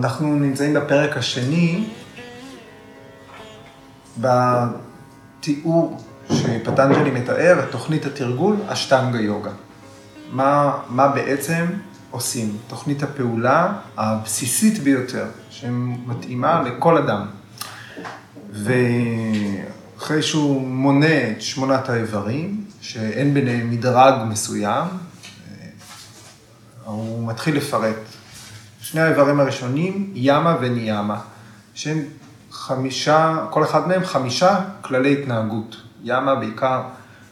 אנחנו נמצאים בפרק השני, בתיאור שפטנג'לי מתאר תוכנית התרגול, אשטנגה יוגה. מה, מה בעצם עושים? תוכנית הפעולה הבסיסית ביותר, שמתאימה לכל אדם. ואחרי שהוא מונה את שמונת האיברים, שאין ביניהם מדרג מסוים, הוא מתחיל לפרט. שני האיברים הראשונים, ימה וניאמה, שהם חמישה, כל אחד מהם חמישה כללי התנהגות. ימה בעיקר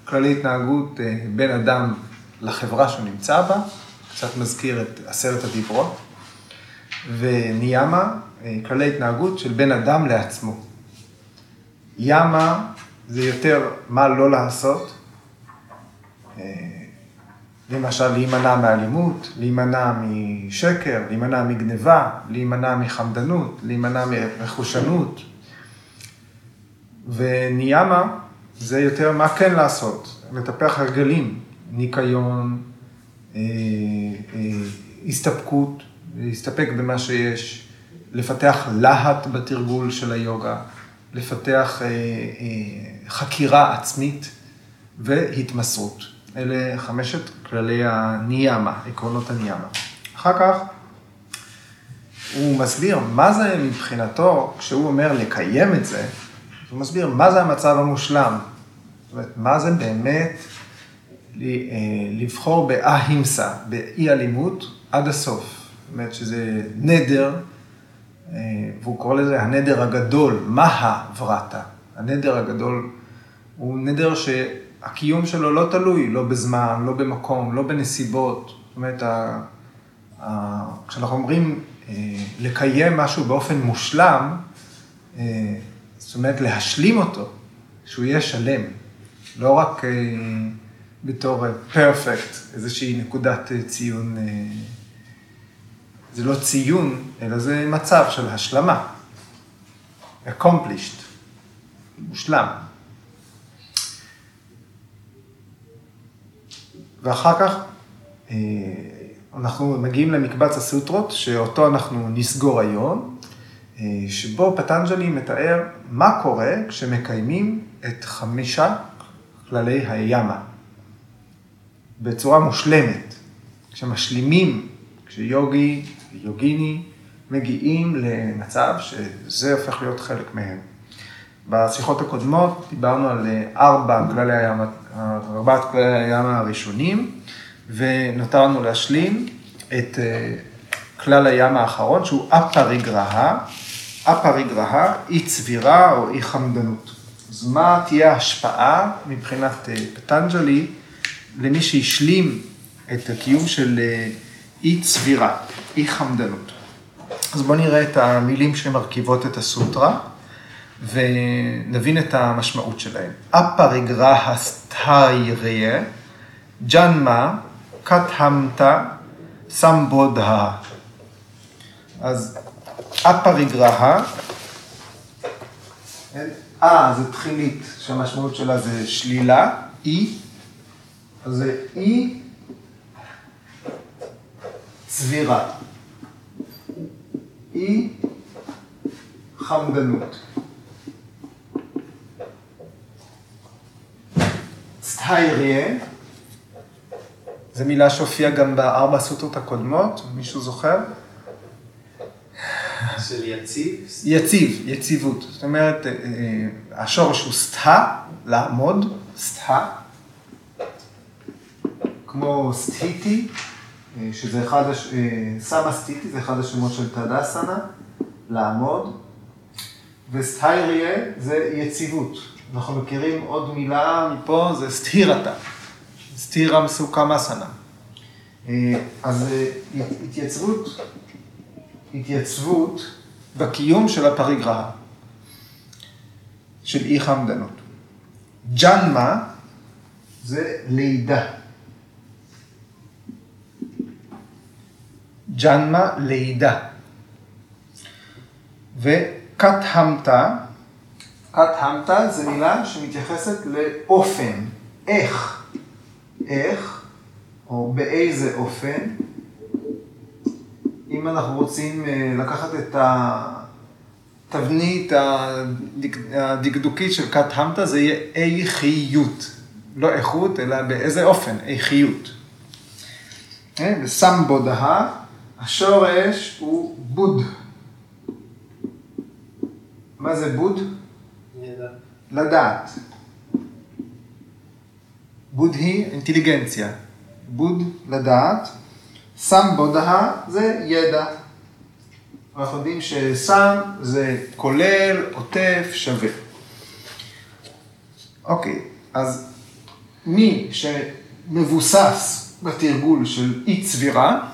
כללי התנהגות אה, בין אדם לחברה שהוא נמצא בה, קצת מזכיר את עשרת הדיברות, וניאמה, אה, כללי התנהגות של בין אדם לעצמו. ימה זה יותר מה לא לעשות, אה, למשל להימנע מאלימות, להימנע משקר, להימנע מגניבה, להימנע מחמדנות, להימנע מרכושנות. וניאמה זה יותר מה כן לעשות, לטפח הרגלים, ניקיון, אה, אה, הסתפקות, להסתפק במה שיש, לפתח להט בתרגול של היוגה, לפתח אה, חקירה עצמית והתמסרות. אלה חמשת כללי הניאמה, עקרונות הניאמה. אחר כך הוא מסביר מה זה מבחינתו, כשהוא אומר לקיים את זה, הוא מסביר מה זה המצב המושלם. זאת אומרת, מה זה באמת אה, לבחור באהימסה, באי אלימות, עד הסוף. זאת אומרת שזה נדר, אה, והוא קורא לזה הנדר הגדול, מה ורתה. הנדר הגדול הוא נדר שהקיום שלו לא תלוי, לא בזמן, לא במקום, לא בנסיבות. זאת אומרת, כשאנחנו אומרים אה, לקיים משהו באופן מושלם, זאת אומרת להשלים אותו, שהוא יהיה שלם. לא רק אה, בתור פרפקט, אה, איזושהי נקודת אה, ציון, זה לא ציון, אלא זה מצב של השלמה, accomplished, מושלם. ואחר כך אנחנו מגיעים למקבץ הסוטרות, שאותו אנחנו נסגור היום, שבו פטנג'לי מתאר מה קורה כשמקיימים את חמישה כללי הימה, בצורה מושלמת. כשמשלימים, כשיוגי, יוגיני, מגיעים למצב שזה הופך להיות חלק מהם. בשיחות הקודמות דיברנו על ארבע כללי הים, ארבעת כללי הים הראשונים, ונותרנו להשלים את אה, כלל הים האחרון, שהוא אפריגרהה, אפריגרהה, אי צבירה או אי חמדנות. אז מה תהיה ההשפעה מבחינת אה, פטנג'לי למי שהשלים את הקיום של אה, אי צבירה, אי חמדנות. אז בואו נראה את המילים שמרכיבות את הסוטרה ונבין את המשמעות שלהם. אפריגרה הסטייריה, ג'נמה, קטהמתה, סמבודה. אז אפריגרה אה, זה תחילית, שהמשמעות שלה זה שלילה, אי, אז זה אי צבירה. אי חמדנות. סטייריה, זו מילה שהופיעה גם בארבע סוטות הקודמות, מישהו זוכר? של יציב? יציב, יציבות. זאת אומרת, אה, אה, השורש הוא סטה, לעמוד, סטה, כמו סטיטי, אה, שזה אחד, הש... סמה סטיטי, זה אחד השמות של תדסנה, לעמוד, וסטייריה זה יציבות. אנחנו מכירים עוד מילה מפה, זה סטירתה, סטירה מסוכה מסנה. אז התייצבות התייצבות בקיום של הפריגרהה, של אי חמדנות. ג'נמה זה לידה. ג'נמה לידה. וקטהמתה, קטהמתה זה מילה שמתייחסת לאופן, איך, איך, או באיזה אופן, אם אנחנו רוצים אה, לקחת את התבנית הדקדוקית של כת המתא, זה יהיה איכיות. לא איכות, אלא באיזה אופן, איכיות. כן? וסמבודה, השורש הוא בוד. מה זה בוד? לדעת. בוד היא אינטליגנציה. בוד לדעת. סמבודה זה ידע. אנחנו יודעים שסם זה כולל, עוטף, שווה. אוקיי, אז מי שמבוסס בתרגול של אי צבירה,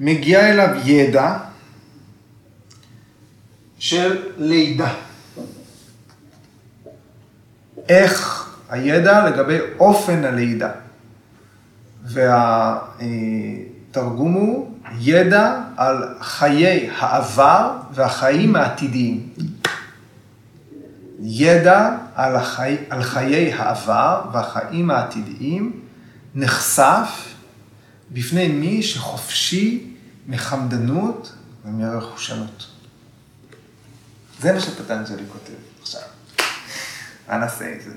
מגיע אליו ידע של לידה. איך הידע לגבי אופן הלידה. והתרגום הוא ידע על חיי העבר והחיים העתידיים. ידע על, החי... על חיי העבר והחיים העתידיים נחשף בפני מי שחופשי מחמדנות ומרכושנות. זה מה שפטנג'לי כותב. מה נעשה עם זה?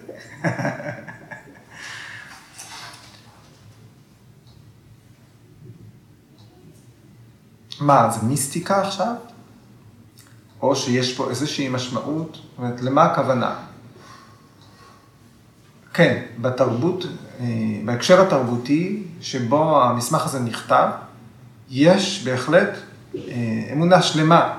מה, זה מיסטיקה עכשיו? או שיש פה איזושהי משמעות? זאת אומרת, למה הכוונה? כן, בתרבות, אה, בהקשר התרבותי שבו המסמך הזה נכתב, יש בהחלט אה, אמונה שלמה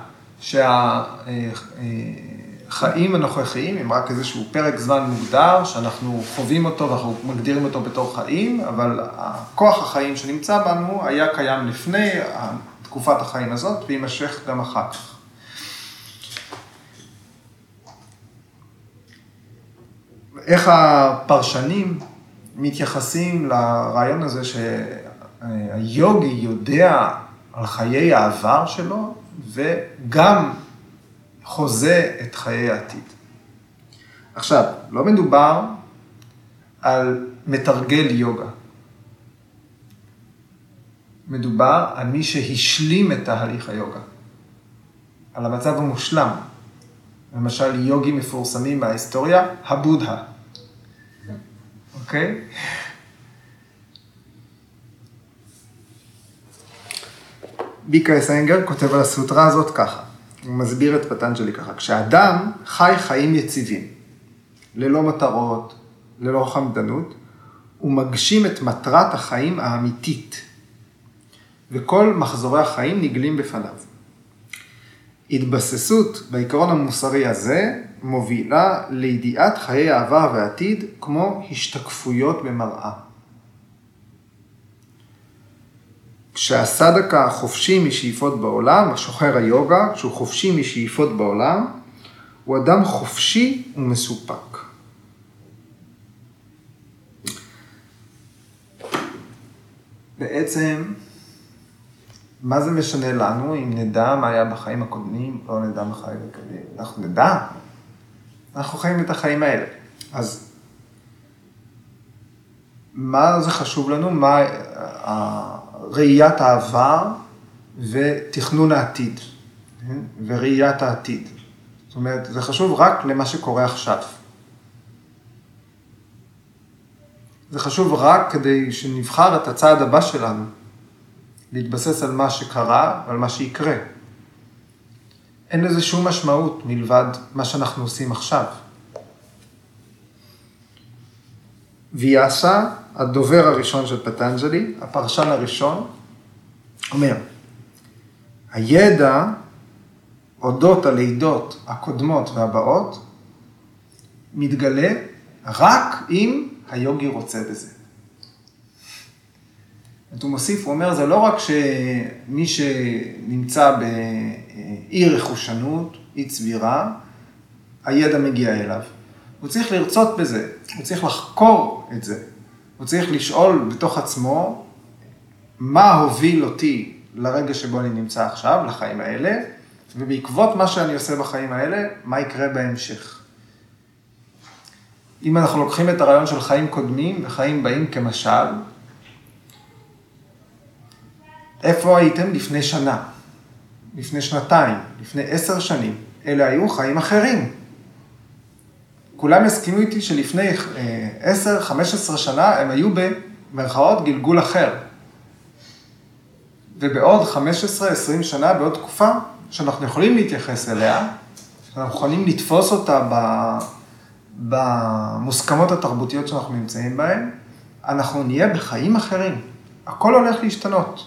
שהחיים הנוכחיים הם רק איזשהו פרק זמן מוגדר, שאנחנו חווים אותו ואנחנו מגדירים אותו בתור חיים, אבל כוח החיים שנמצא בנו היה קיים לפני תקופת החיים הזאת ויימשך גם אחר כך. איך הפרשנים מתייחסים לרעיון הזה שהיוגי יודע על חיי העבר שלו וגם חוזה את חיי העתיד. עכשיו, לא מדובר על מתרגל יוגה. מדובר על מי שהשלים את תהליך היוגה, על המצב המושלם. למשל, יוגים מפורסמים מההיסטוריה, הבודה. אוקיי? ביקה אסנגר כותב על הסוטרה הזאת ככה, הוא מסביר את פטנג'לי ככה, כשאדם חי חיים יציבים, ללא מטרות, ללא חמדנות, הוא מגשים את מטרת החיים האמיתית, וכל מחזורי החיים נגלים בפניו. התבססות בעיקרון המוסרי הזה מובילה לידיעת חיי העבר והעתיד כמו השתקפויות במראה. כשהסדקה חופשי משאיפות בעולם, השוחר היוגה, כשהוא חופשי משאיפות בעולם, הוא אדם חופשי ומסופק. בעצם, מה זה משנה לנו אם נדע מה היה בחיים הקודמים או נדע מה בחיים הקודמים? אנחנו נדע, אנחנו חיים את החיים האלה. אז מה זה חשוב לנו? מה ראיית העבר ותכנון העתיד, כן? וראיית העתיד. זאת אומרת, זה חשוב רק למה שקורה עכשיו. זה חשוב רק כדי שנבחר את הצעד הבא שלנו, להתבסס על מה שקרה ועל מה שיקרה. אין לזה שום משמעות מלבד מה שאנחנו עושים עכשיו. ויאסה, הדובר הראשון של פטנג'לי, הפרשן הראשון, אומר, הידע אודות הלידות הקודמות והבאות מתגלה רק אם היוגי רוצה בזה. הוא מוסיף, הוא אומר, זה לא רק שמי שנמצא באי רכושנות, אי צבירה, הידע מגיע אליו. הוא צריך לרצות בזה, הוא צריך לחקור את זה, הוא צריך לשאול בתוך עצמו, מה הוביל אותי לרגע שבו אני נמצא עכשיו, לחיים האלה, ובעקבות מה שאני עושה בחיים האלה, מה יקרה בהמשך. אם אנחנו לוקחים את הרעיון של חיים קודמים וחיים באים כמשל, איפה הייתם לפני שנה, לפני שנתיים, לפני עשר שנים? אלה היו חיים אחרים. כולם יסכימו איתי שלפני אה, עשר, חמש עשרה שנה הם היו במרכאות גלגול אחר. ובעוד 15-20 שנה, בעוד תקופה, שאנחנו יכולים להתייחס אליה, שאנחנו יכולים לתפוס אותה במוסכמות התרבותיות שאנחנו נמצאים בהן, אנחנו נהיה בחיים אחרים. הכל הולך להשתנות.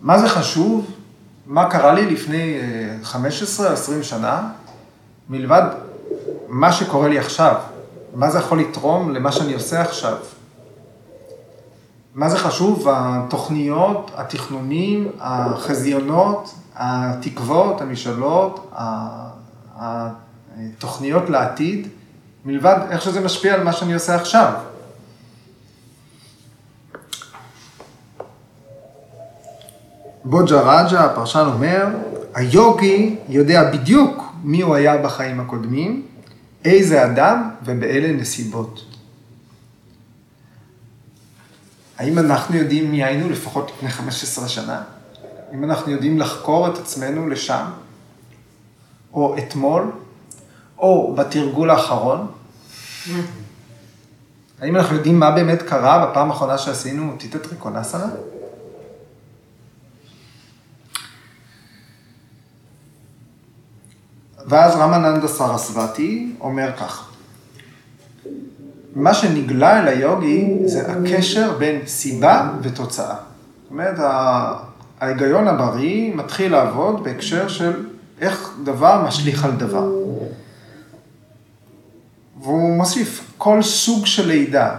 מה זה חשוב? מה קרה לי לפני 15 או 20 שנה, מלבד מה שקורה לי עכשיו? מה זה יכול לתרום למה שאני עושה עכשיו? מה זה חשוב? התוכניות, התכנונים, החזיונות, התקוות, המשאלות, התוכניות לעתיד, מלבד איך שזה משפיע על מה שאני עושה עכשיו. בוג'ה רג'ה, הפרשן אומר, היוגי יודע בדיוק מי הוא היה בחיים הקודמים, איזה אדם ובאילו נסיבות. האם אנחנו יודעים מי היינו לפחות לפני 15 שנה? האם אנחנו יודעים לחקור את עצמנו לשם? או אתמול? או בתרגול האחרון? האם אנחנו יודעים מה באמת קרה בפעם האחרונה שעשינו טיטה טריקונסנה? ואז רמננדה סרסבתי אומר כך, מה שנגלה אל היוגי זה הקשר בין סיבה ותוצאה. זאת אומרת, ההיגיון הבריא מתחיל לעבוד בהקשר של איך דבר משליך על דבר. והוא מוסיף, כל סוג של לידה,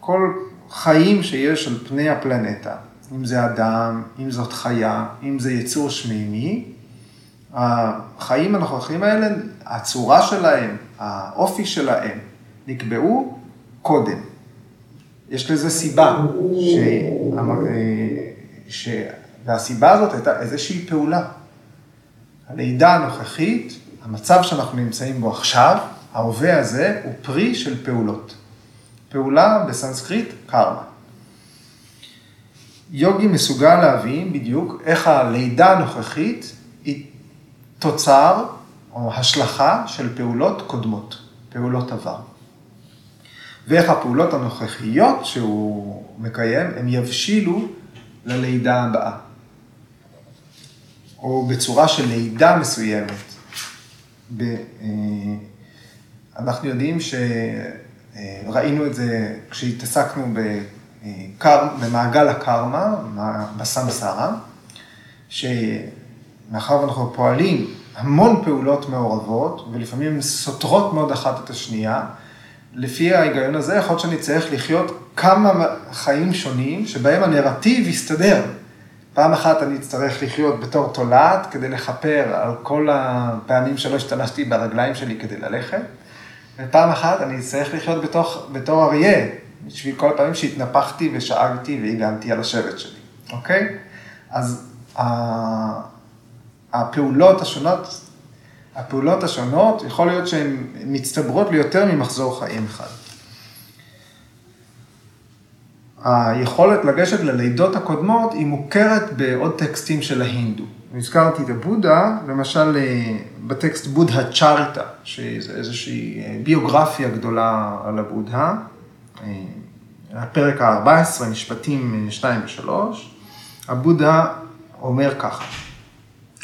כל חיים שיש על פני הפלנטה, אם זה אדם, אם זאת חיה, אם זה יצור שמימי, החיים הנוכחים האלה, הצורה שלהם, האופי שלהם, נקבעו קודם. יש לזה סיבה, ש... ש... והסיבה הזאת הייתה איזושהי פעולה. הלידה הנוכחית, המצב שאנחנו נמצאים בו עכשיו, ההווה הזה, הוא פרי של פעולות. פעולה בסנסקריט, קרמה. יוגי מסוגל להבין בדיוק איך הלידה הנוכחית תוצר או השלכה של פעולות קודמות, פעולות עבר. ואיך הפעולות הנוכחיות שהוא מקיים, הם יבשילו ללידה הבאה. או בצורה של לידה מסוימת. ב, אה, אנחנו יודעים שראינו את זה כשהתעסקנו בקר, במעגל הקרמה, בסמסרה, שמאחר ואנחנו פועלים המון פעולות מעורבות, ולפעמים סותרות מאוד אחת את השנייה, לפי ההיגיון הזה, יכול להיות שאני צריך לחיות כמה חיים שונים, שבהם הנרטיב יסתדר. פעם אחת אני אצטרך לחיות בתור תולעת כדי לכפר על כל הפעמים שלא השתמשתי ברגליים שלי כדי ללכת, ופעם אחת אני אצטרך לחיות בתוך, בתור אריה, בשביל כל הפעמים שהתנפחתי ושאגתי והגנתי על השבט שלי, אוקיי? אז הפעולות השונות, הפעולות השונות, יכול להיות שהן מצטברות ליותר ממחזור חיים אחד. היכולת לגשת ללידות הקודמות היא מוכרת בעוד טקסטים של ההינדו. הזכרתי את הבודה, למשל אה, בטקסט בודה צ'אריטה, שזה איזושהי אה, ביוגרפיה גדולה על הבודה, אה, הפרק ה-14, משפטים 2 ו-3, הבודה אומר ככה,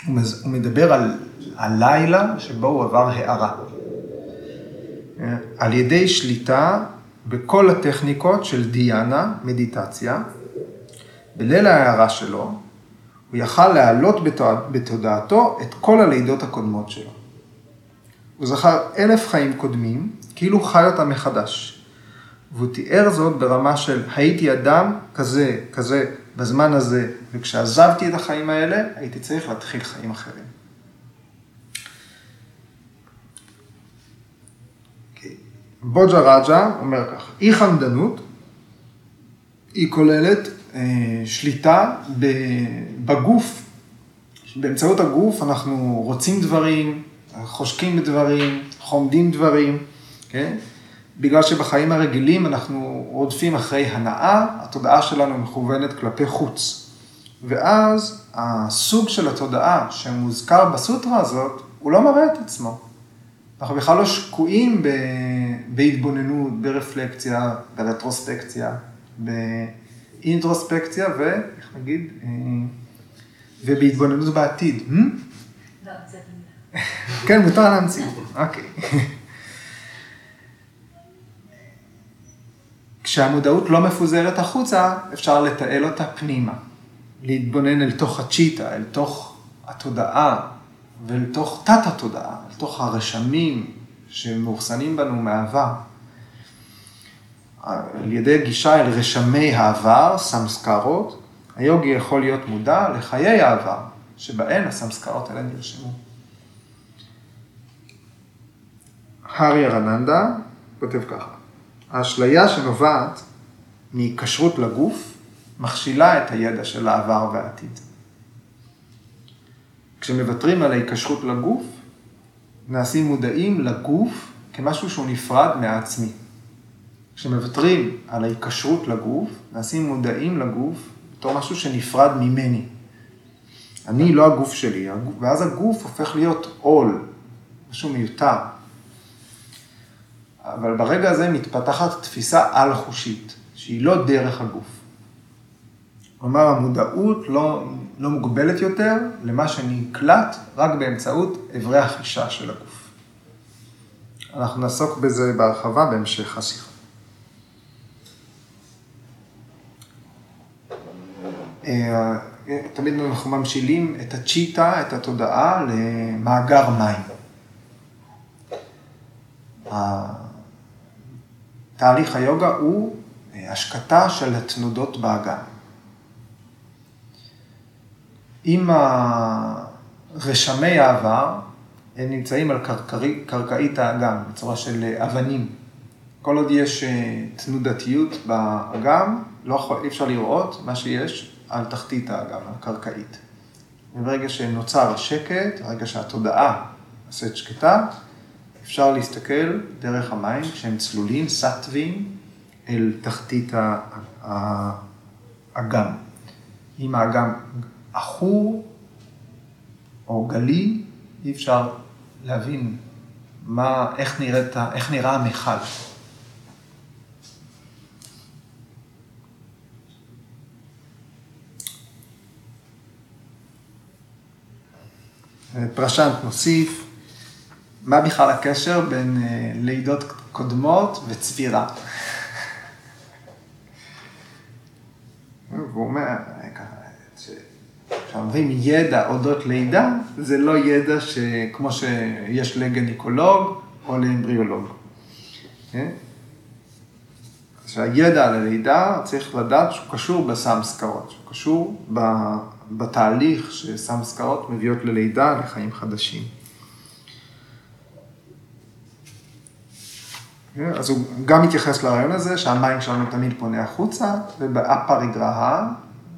הוא מדבר על הלילה שבו הוא עבר הערה. על ידי שליטה בכל הטכניקות של דיאנה, מדיטציה, בליל ההערה שלו, הוא יכל להעלות בתודעתו את כל הלידות הקודמות שלו. הוא זכר אלף חיים קודמים, כאילו חי אותם מחדש. והוא תיאר זאת ברמה של הייתי אדם כזה, כזה, בזמן הזה, וכשעזבתי את החיים האלה, הייתי צריך להתחיל חיים אחרים. בוג'ה רג'ה אומר כך, אי חמדנות היא כוללת אה, שליטה בגוף, באמצעות הגוף אנחנו רוצים דברים, חושקים בדברים, חומדים דברים, כן? בגלל שבחיים הרגילים אנחנו רודפים אחרי הנאה, התודעה שלנו מכוונת כלפי חוץ. ואז הסוג של התודעה שמוזכר בסוטרה הזאת, הוא לא מראה את עצמו. אנחנו בכלל לא שקועים ב... בהתבוננות, ברפלקציה, ברטרוספקציה, באינטרוספקציה ו... איך נגיד? אה, ובהתבוננות בעתיד. לא, זה כן, מותר להמציא. אוקיי. כשהמודעות לא מפוזרת החוצה, אפשר לתעל אותה פנימה. להתבונן אל תוך הצ'יטה, אל תוך התודעה ואל תוך תת-התודעה, אל תוך הרשמים שמאוחסנים בנו מהעבר. על ידי גישה אל רשמי העבר, סמסקרות, היוגי יכול להיות מודע לחיי העבר, שבהן הסמסקרות האלה נרשמו. הארי ארננדה כותב ככה, האשליה שנובעת מהיקשרות לגוף, מכשילה את הידע של העבר והעתיד. כשמוותרים על ההיקשרות לגוף, נעשים מודעים לגוף כמשהו שהוא נפרד מהעצמי. כשמוותרים על ההיקשרות לגוף, נעשים מודעים לגוף בתור משהו שנפרד ממני. אני לא הגוף שלי, ואז הגוף הופך להיות עול, משהו מיותר. אבל ברגע הזה מתפתחת תפיסה על-חושית, שהיא לא דרך הגוף. כלומר, המודעות לא, לא מוגבלת יותר למה שנקלט רק באמצעות אברי החישה של הגוף. אנחנו נעסוק בזה בהרחבה בהמשך השיחה. אה, תמיד אנחנו ממשילים את הצ'יטה, את התודעה, למאגר מים. תהליך היוגה הוא אה, השקטה של התנודות באגן. אם רשמי העבר, הם נמצאים על קרקעי, קרקעית האגם, בצורה של אה, אבנים. כל עוד יש אה, תנודתיות באגם, לא יכול, אי אפשר לראות מה שיש על תחתית האגם, הקרקעית. וברגע שנוצר השקט, ברגע שהתודעה נעשית שקטה, אפשר להסתכל דרך המים, כשהם צלולים, סטווים, אל תחתית האגם. אם האגם עכור או גלי, אי אפשר להבין מה, איך, נראית, איך נראה המכל. פרשנט מוסיף, מה בכלל הקשר בין אה, לידות קודמות וצבירה? והוא אומר, כשאומרים ידע אודות לידה, זה לא ידע שכמו שיש לגניקולוג או לאמבריאולוג. כן? שהידע על הלידה צריך לדעת שהוא קשור בסמסקרות, שהוא קשור בתהליך שסמסקרות מביאות ללידה, לחיים חדשים. אז הוא גם מתייחס לרעיון הזה שהמים שלנו תמיד פונה החוצה, ובאפריגרהה,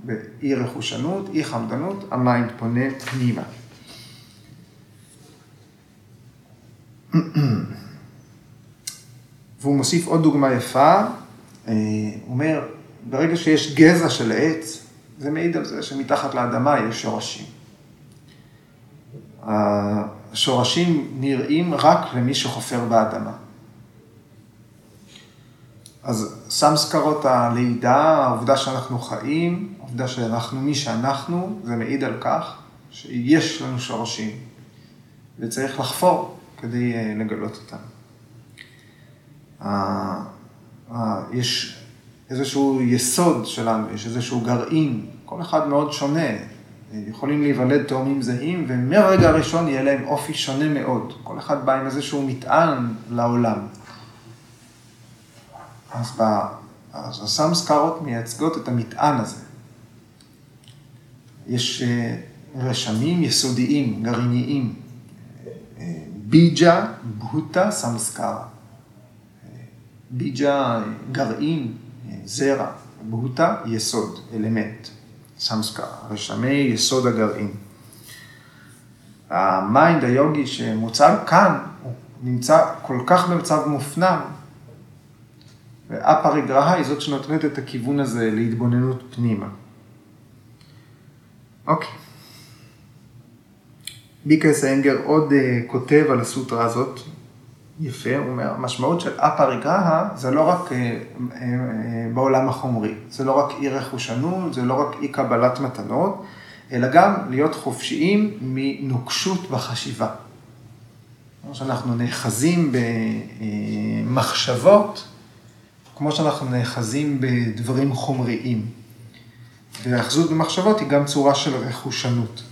באי רכושנות, אי חמדנות, המים פונה פנימה. והוא מוסיף עוד דוגמה יפה, אה, הוא אומר, ברגע שיש גזע של עץ, זה מעיד על זה שמתחת לאדמה יש שורשים. השורשים נראים רק למי שחופר באדמה. אז סמסקרות הלידה, העובדה שאנחנו חיים, העובדה שאנחנו מי שאנחנו, זה מעיד על כך שיש לנו שורשים, וצריך לחפור כדי אה, לגלות אותם. יש איזשהו יסוד שלנו, יש איזשהו גרעין, כל אחד מאוד שונה. יכולים להיוולד תאומים זהים, ומהרגע הראשון יהיה להם אופי שונה מאוד. כל אחד בא עם איזשהו מטען לעולם. אז, ב, אז הסמסקרות מייצגות את המטען הזה. יש אה, רשמים יסודיים, גרעיניים. אה, ביג'ה, בהוטה, סמסקרה. ביג'ה, גרעין, זרע. בהוטה, יסוד, אלמנט. סמסקרה, רשמי יסוד הגרעין. ה mind היוגי שמוצג כאן, הוא נמצא כל כך במצב מופנם, ואפריגרהה היא זאת שנותנת את הכיוון הזה להתבוננות פנימה. אוקיי. ביקרס אנגר עוד uh, כותב על הסוטרה הזאת, יפה, הוא אומר, המשמעות של אפריגרהה זה לא רק uh, uh, בעולם החומרי, זה לא רק אי רכושנות, זה לא רק אי קבלת מתנות, אלא גם להיות חופשיים מנוקשות בחשיבה. כמו שאנחנו נאחזים במחשבות, כמו שאנחנו נאחזים בדברים חומריים. והאחזות במחשבות היא גם צורה של רכושנות.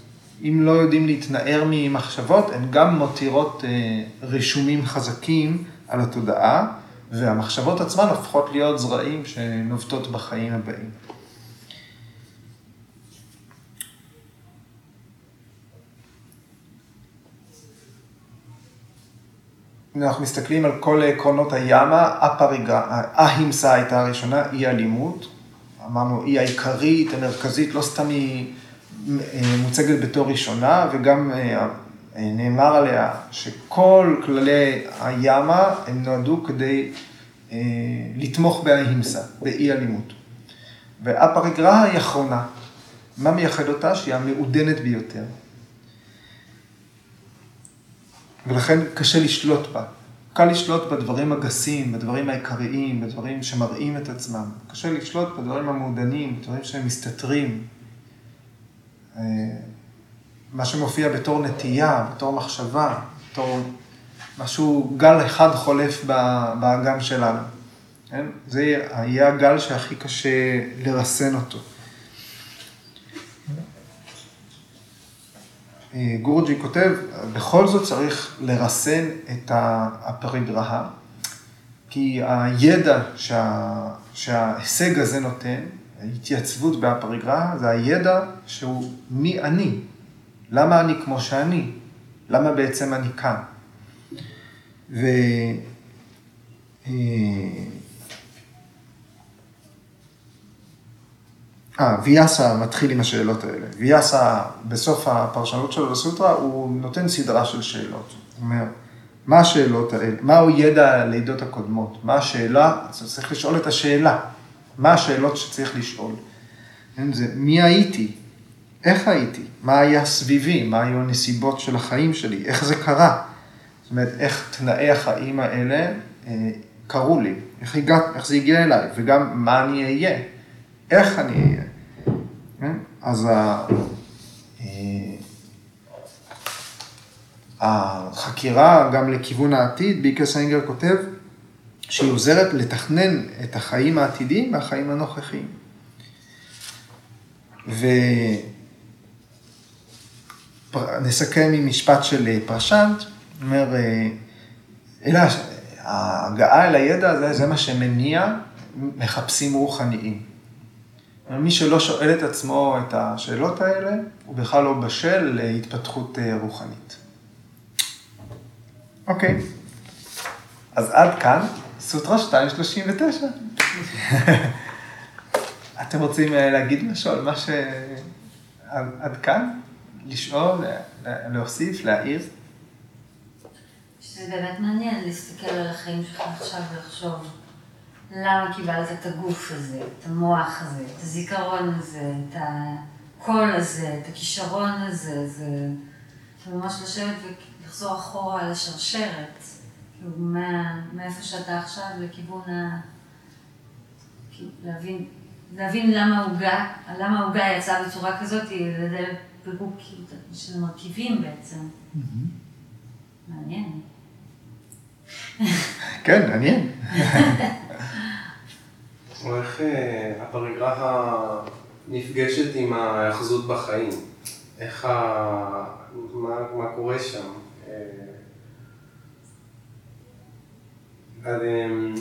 אם לא יודעים להתנער ממחשבות, הן גם מותירות אה, רישומים חזקים על התודעה, והמחשבות עצמן הופכות להיות זרעים שנובטות בחיים הבאים. אנחנו מסתכלים על כל עקרונות הימה, הפריגה, ההימסה הייתה הראשונה, אי אלימות. אמרנו, היא העיקרית, המרכזית, לא סתם היא אה, מוצגת בתור ראשונה, וגם אה, נאמר עליה שכל כללי הימה הם נועדו כדי אה, לתמוך בהימסה, באי אלימות. והפריגרה היא אחרונה. מה מייחד אותה? שהיא המעודנת ביותר. ולכן קשה לשלוט בה. קל לשלוט בדברים הגסים, בדברים העיקריים, בדברים שמראים את עצמם. קשה לשלוט בדברים המעודנים, בדברים שהם מסתתרים. אה, מה שמופיע בתור נטייה, בתור מחשבה, בתור משהו, גל אחד חולף באגם שלנו. כן? זה יהיה הגל שהכי קשה לרסן אותו. גורג'י כותב, בכל זאת צריך לרסן את הפריגרהה, כי הידע שה, שההישג הזה נותן, ההתייצבות בהפריגרהה, זה הידע שהוא מי אני, למה אני כמו שאני, למה בעצם אני כאן. ו... אה, ויאסה מתחיל עם השאלות האלה. ויאסה, בסוף הפרשנות שלו לסוטרה, הוא נותן סדרה של שאלות. הוא אומר, מה השאלות האלה? מהו ידע הלידות הקודמות? מה השאלה? צריך לשאול את השאלה. מה השאלות שצריך לשאול? כן, זה מי הייתי? איך הייתי? מה היה סביבי? מה היו הנסיבות של החיים שלי? איך זה קרה? זאת אומרת, איך תנאי החיים האלה אה, קרו לי? איך, הגע, איך זה הגיע אליי? וגם מה אני אהיה? איך אני אהיה? כן? אז ה... אה, החקירה גם לכיוון העתיד, ביקר סיינגר כותב שהיא עוזרת לתכנן את החיים העתידיים והחיים הנוכחיים. ונסכם עם משפט של פרשנט, אומר, אה, אלא ההגעה אל הידע הזה, זה מה שמניע מחפשים רוחניים. מי שלא שואל את עצמו את השאלות האלה, הוא בכלל לא בשל להתפתחות אה, רוחנית. אוקיי, אז עד כאן, סוטרה 239. אתם רוצים אה, להגיד משהו על מה ש... עד כאן? לשאול, להוסיף, להעיר? זה באמת מעניין להסתכל על החיים שלך עכשיו ולחשוב. למה קיבלת את הגוף הזה, את המוח הזה, את הזיכרון הזה, את הקול הזה, את הכישרון הזה, זה ממש לשבת ולחזור אחורה על השרשרת, כאילו מה, מאיפה שאתה עכשיו לכיוון ה... כאילו, להבין, להבין למה העוגה, למה העוגה יצאה בצורה כזאת, לדעת פירוק כאילו, של מרכיבים בעצם. מעניין. כן, מעניין. או איך אה, הפריגרפה נפגשת עם ההאחזות בחיים? איך ה... מה, מה קורה שם? אה, אמ,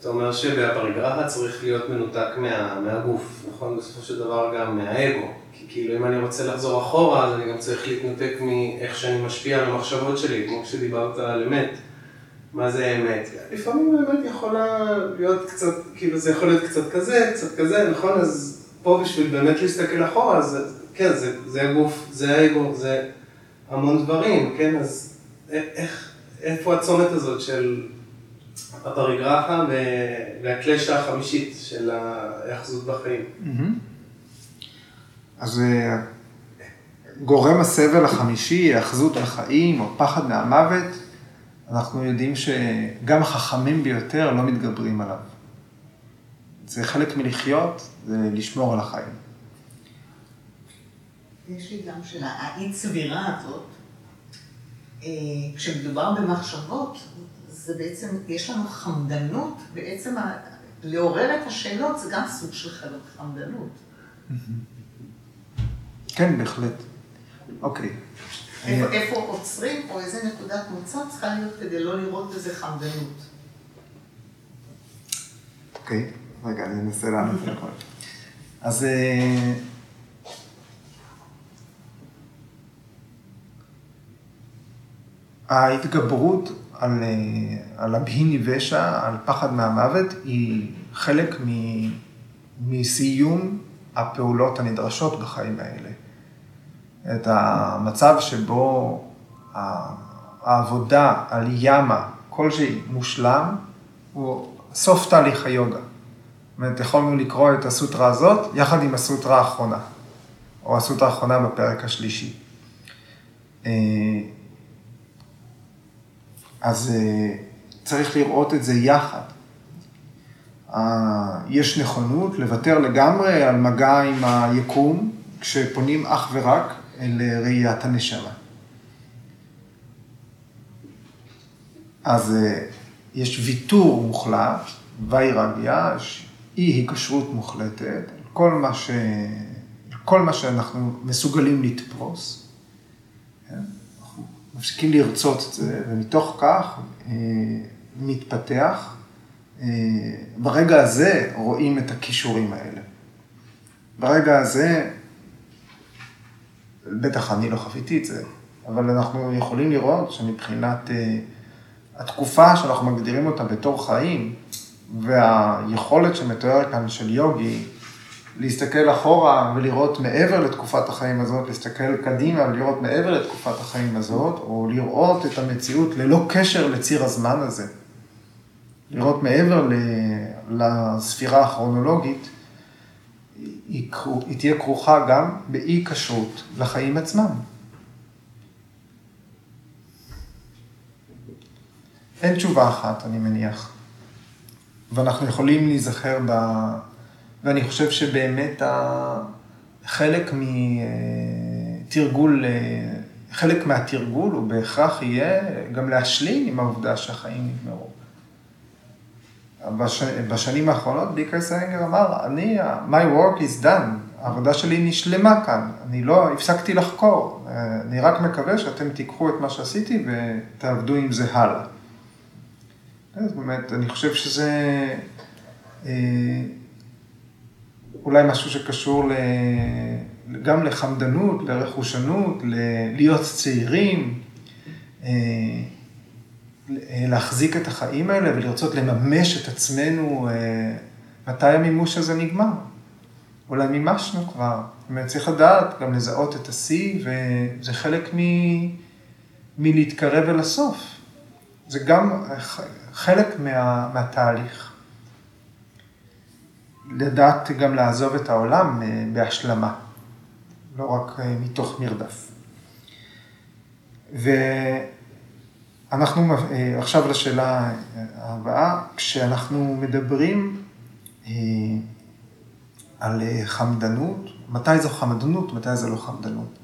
אתה אומר שבפריגרפה צריך להיות מנותק מה, מהגוף, נכון? בסופו של דבר גם מהאגו. כי כאילו אם אני רוצה לחזור אחורה, אז אני גם צריך להתנתק מאיך שאני משפיע על המחשבות שלי, כמו כשדיברת על אמת. מה זה אמת. לפעמים האמת יכולה להיות קצת, כאילו זה יכול להיות קצת כזה, קצת כזה, נכון? אז פה בשביל באמת להסתכל אחורה, אז כן, זה, זה הגוף, זה האגו, זה המון דברים, כן? אז איך, איפה הצומת הזאת של הפריגרפה והקלשת החמישית של ההאחזות בחיים. אז אה, גורם הסבל החמישי, האחזות בחיים או פחד מהמוות, אנחנו יודעים שגם החכמים ביותר לא מתגברים עליו. זה חלק מלחיות, זה לשמור על החיים. יש לי גם שאלה, האי צבירה הזאת, אה, כשמדובר במחשבות, זה בעצם, יש לנו חמדנות, בעצם לעורר את השאלות זה גם סוג של חמדנות. כן, בהחלט. אוקיי. איפה, עוצרים, או איזה נקודת מוצא צריכה להיות כדי לא לראות בזה חמדנות. אוקיי, רגע, אני אנסה לענות על הכל. אז אה, ההתגברות על, אה, על הבהיני ושע, על פחד מהמוות, היא חלק מ, מסיום הפעולות הנדרשות בחיים האלה. את המצב שבו העבודה על ימה כלשהי מושלם, הוא סוף תהליך היוגה. זאת אומרת, יכולנו לקרוא את הסוטרה הזאת יחד עם הסוטרה האחרונה, או הסוטרה האחרונה בפרק השלישי. אה, אז אה, צריך לראות את זה יחד. יש נכונות לוותר לגמרי על מגע עם היקום, כשפונים אך ורק אל ראיית הנשמה. אז אה, יש ויתור מוחלט, ויירגיה, יש אי היקשרות מוחלטת, כל מה, ש... כל מה שאנחנו מסוגלים לתפוס. כן? אנחנו מפסיקים לרצות את זה, ומתוך כך אה, מתפתח. אה, ברגע הזה רואים את הכישורים האלה. ברגע הזה בטח אני לא חוויתי את זה, אבל אנחנו יכולים לראות שמבחינת אה, התקופה שאנחנו מגדירים אותה בתור חיים, והיכולת שמתואר כאן של יוגי, להסתכל אחורה ולראות מעבר לתקופת החיים הזאת, להסתכל קדימה ולראות מעבר לתקופת החיים הזאת, או לראות את המציאות ללא קשר לציר הזמן הזה. לראות מעבר לספירה הכרונולוגית, היא, היא תהיה כרוכה גם באי כשרות לחיים עצמם. אין תשובה אחת, אני מניח. ואנחנו יכולים להיזכר ב... ואני חושב שבאמת חלק מתרגול, חלק מהתרגול הוא בהכרח יהיה גם להשלים עם העובדה שהחיים נגמרו. בש... בשנים האחרונות ביקר סיינגר אמר, אני, my work is done, העבודה שלי נשלמה כאן, אני לא הפסקתי לחקור, אני רק מקווה שאתם תיקחו את מה שעשיתי ותעבדו עם זה הלאה. אז באמת, אני חושב שזה אה, אולי משהו שקשור ל... גם לחמדנות, לרכושנות, ל... להיות צעירים. אה, להחזיק את החיים האלה ולרצות לממש את עצמנו, אה, מתי המימוש הזה נגמר? אולי מימשנו כבר. זאת אומרת, צריך לדעת גם לזהות את השיא, וזה חלק מ... מלהתקרב אל הסוף. זה גם חלק מה... מהתהליך. לדעת גם לעזוב את העולם אה, בהשלמה, לא רק אה, מתוך מרדף. ו... אנחנו אה, עכשיו לשאלה הבאה, כשאנחנו מדברים אה, על אה, חמדנות, מתי זו חמדנות, מתי זו לא חמדנות.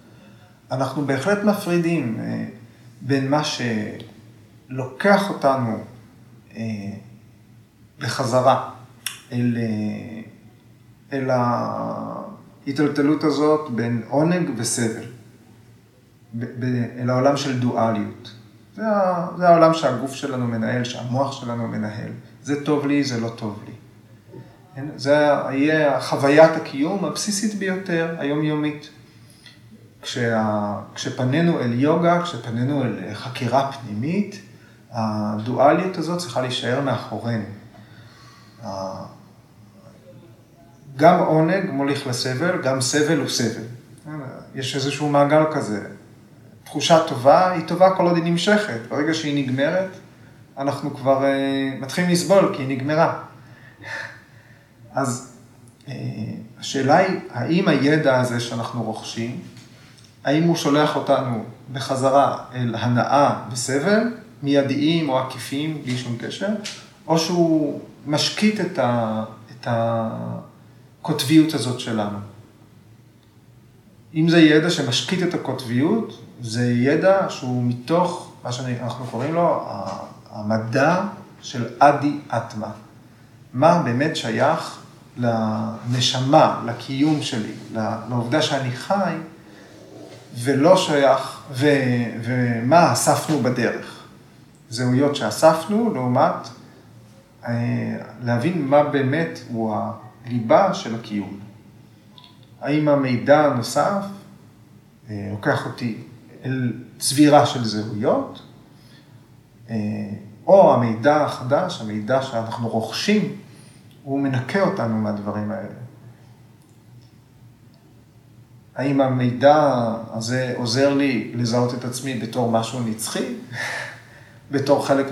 אנחנו בהחלט מפרידים בין מה שלוקח אותנו בחזרה אל, אל ההיטלטלות הזאת בין עונג וסבל, אל העולם של דואליות. זה, זה העולם שהגוף שלנו מנהל, שהמוח שלנו מנהל. זה טוב לי, זה לא טוב לי. זה יהיה חוויית הקיום הבסיסית ביותר, היומיומית. כשה, כשפנינו אל יוגה, כשפנינו אל חקירה פנימית, הדואליות הזאת צריכה להישאר מאחורינו. גם עונג מוליך לסבל, גם סבל הוא סבל. יש איזשהו מעגל כזה. תחושה טובה היא טובה כל עוד היא נמשכת. ברגע שהיא נגמרת, אנחנו כבר אה, מתחילים לסבול, כי היא נגמרה. אז אה, השאלה היא, האם הידע הזה שאנחנו רוכשים, האם הוא שולח אותנו בחזרה אל הנאה וסבל, מיידיים או עקיפים, בלי שום קשר, או שהוא משקיט את, ה, את הקוטביות הזאת שלנו. אם זה ידע שמשקיט את הקוטביות, זה ידע שהוא מתוך מה שאנחנו קוראים לו המדע של אדי אטמה. מה באמת שייך לנשמה, לקיום שלי, לעובדה שאני חי, ולא שייך, ו, ומה אספנו בדרך. זהויות שאספנו לעומת אה, להבין מה באמת הוא הליבה של הקיום. האם המידע הנוסף אה, לוקח אותי אל צבירה של זהויות, אה, או המידע החדש, המידע שאנחנו רוכשים, הוא מנקה אותנו מהדברים האלה. האם המידע הזה עוזר לי לזהות את עצמי בתור משהו נצחי, בתור חלק,